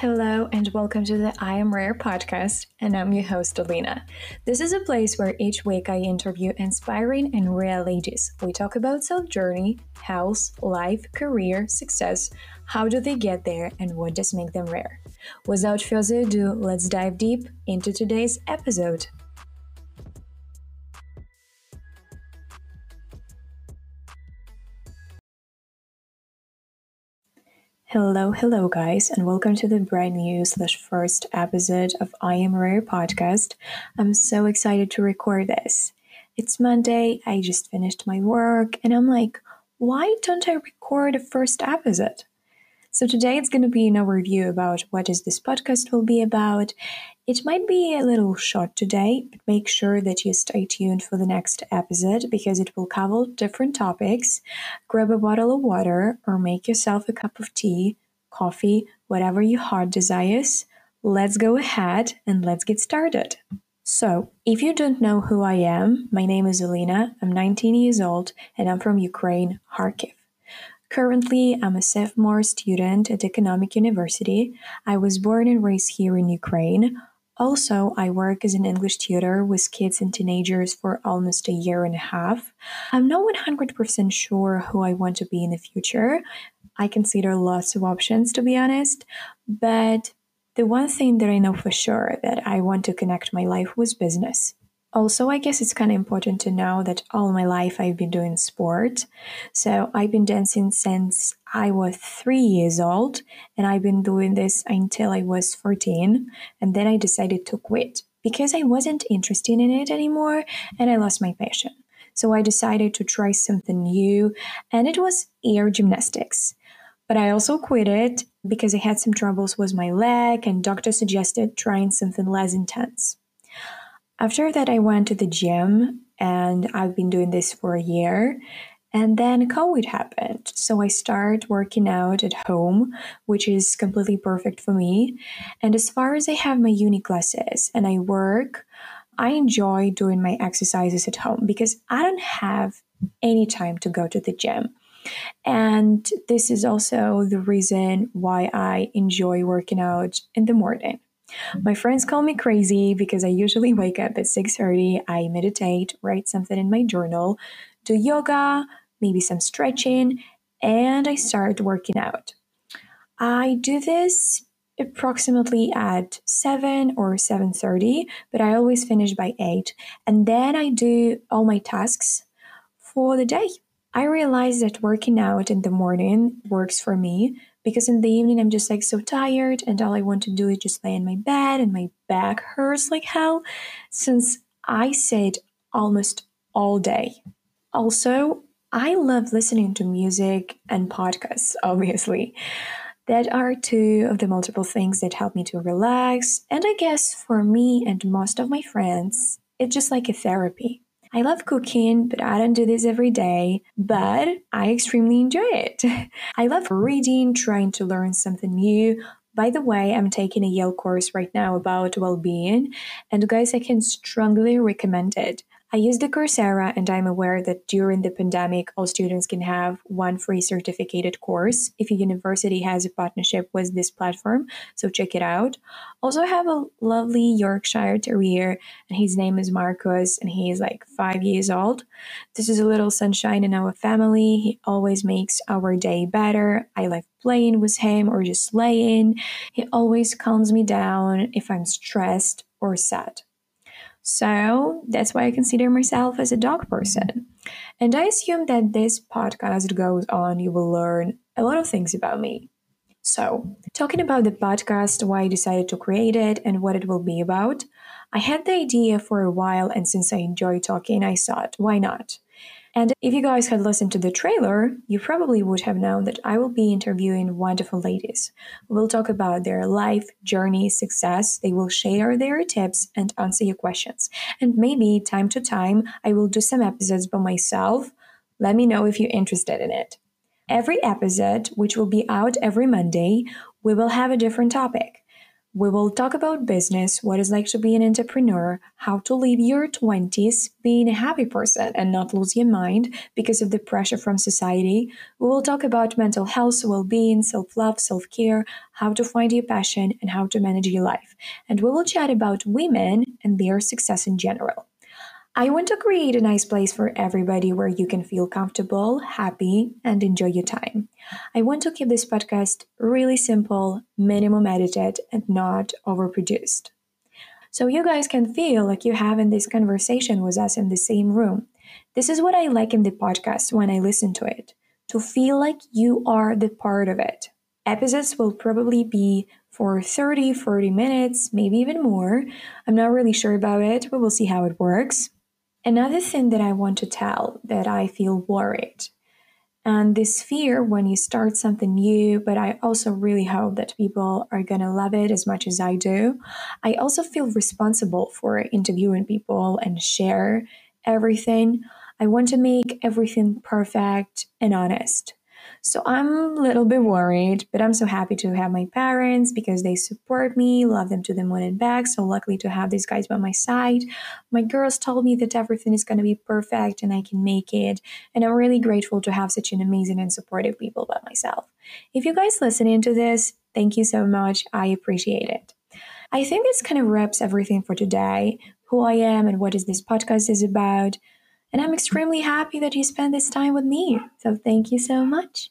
Hello, and welcome to the I Am Rare podcast, and I'm your host, Alina. This is a place where each week I interview inspiring and rare ladies. We talk about self journey, health, life, career, success, how do they get there, and what does make them rare. Without further ado, let's dive deep into today's episode. Hello, hello, guys, and welcome to the brand new slash first episode of I Am Rare podcast. I'm so excited to record this. It's Monday, I just finished my work, and I'm like, why don't I record a first episode? So today it's going to be an overview about what is this podcast will be about. It might be a little short today, but make sure that you stay tuned for the next episode because it will cover different topics. Grab a bottle of water or make yourself a cup of tea, coffee, whatever your heart desires. Let's go ahead and let's get started. So, if you don't know who I am, my name is Alina, I'm 19 years old, and I'm from Ukraine, Kharkiv. Currently, I'm a sophomore student at Economic University. I was born and raised here in Ukraine. Also, I work as an English tutor with kids and teenagers for almost a year and a half. I'm not 100% sure who I want to be in the future. I consider lots of options, to be honest, but the one thing that I know for sure that I want to connect my life with business. Also, I guess it's kind of important to know that all my life I've been doing sport. So I've been dancing since I was three years old, and I've been doing this until I was 14. And then I decided to quit because I wasn't interested in it anymore and I lost my passion. So I decided to try something new, and it was air gymnastics. But I also quit it because I had some troubles with my leg, and doctor suggested trying something less intense. After that, I went to the gym and I've been doing this for a year. And then COVID happened. So I started working out at home, which is completely perfect for me. And as far as I have my uni classes and I work, I enjoy doing my exercises at home because I don't have any time to go to the gym. And this is also the reason why I enjoy working out in the morning. My friends call me crazy because I usually wake up at 6:30, I meditate, write something in my journal, do yoga, maybe some stretching, and I start working out. I do this approximately at 7 or 7:30, but I always finish by 8, and then I do all my tasks for the day. I realize that working out in the morning works for me because in the evening I'm just like so tired and all I want to do is just lay in my bed and my back hurts like hell since I sit almost all day. Also, I love listening to music and podcasts, obviously. That are two of the multiple things that help me to relax. And I guess for me and most of my friends, it's just like a therapy. I love cooking, but I don't do this every day, but I extremely enjoy it. I love reading, trying to learn something new. By the way, I'm taking a Yale course right now about well being, and guys, I can strongly recommend it. I use the Coursera and I'm aware that during the pandemic, all students can have one free certificated course if a university has a partnership with this platform, so check it out. Also, I have a lovely Yorkshire Terrier, and his name is Marcus, and he is like five years old. This is a little sunshine in our family. He always makes our day better. I like playing with him or just laying. He always calms me down if I'm stressed or sad. So that's why I consider myself as a dog person. And I assume that this podcast goes on, you will learn a lot of things about me. So, talking about the podcast, why I decided to create it, and what it will be about, I had the idea for a while, and since I enjoy talking, I thought, why not? And if you guys had listened to the trailer, you probably would have known that I will be interviewing wonderful ladies. We'll talk about their life, journey, success. They will share their tips and answer your questions. And maybe time to time, I will do some episodes by myself. Let me know if you're interested in it. Every episode, which will be out every Monday, we will have a different topic. We will talk about business, what it's like to be an entrepreneur, how to live your 20s being a happy person and not lose your mind because of the pressure from society. We will talk about mental health, well being, self love, self care, how to find your passion, and how to manage your life. And we will chat about women and their success in general. I want to create a nice place for everybody where you can feel comfortable, happy, and enjoy your time. I want to keep this podcast really simple, minimum edited, and not overproduced. So you guys can feel like you're having this conversation with us in the same room. This is what I like in the podcast when I listen to it to feel like you are the part of it. Episodes will probably be for 30, 40 minutes, maybe even more. I'm not really sure about it, but we'll see how it works. Another thing that I want to tell that I feel worried and this fear when you start something new, but I also really hope that people are gonna love it as much as I do. I also feel responsible for interviewing people and share everything. I want to make everything perfect and honest. So I'm a little bit worried, but I'm so happy to have my parents because they support me, love them to the moon and back. So luckily to have these guys by my side. My girls told me that everything is going to be perfect and I can make it. And I'm really grateful to have such an amazing and supportive people by myself. If you guys listening to this, thank you so much. I appreciate it. I think this kind of wraps everything for today. Who I am and what is this podcast is about. And I'm extremely happy that you spent this time with me. So thank you so much.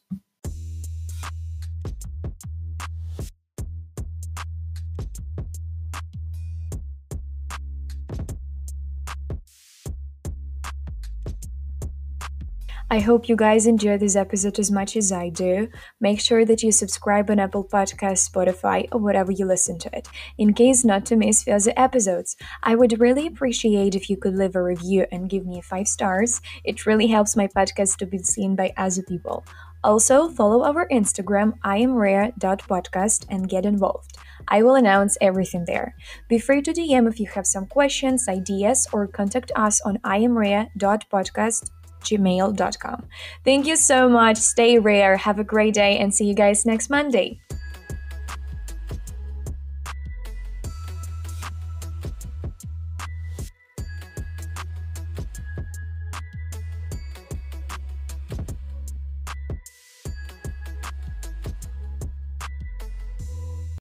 I hope you guys enjoy this episode as much as I do. Make sure that you subscribe on Apple Podcasts, Spotify, or whatever you listen to it, in case not to miss future episodes. I would really appreciate if you could leave a review and give me five stars. It really helps my podcast to be seen by other people. Also, follow our Instagram, iamrare.podcast, and get involved. I will announce everything there. Be free to DM if you have some questions, ideas, or contact us on iamrare.podcast gmail.com. Thank you so much. Stay rare. Have a great day and see you guys next Monday.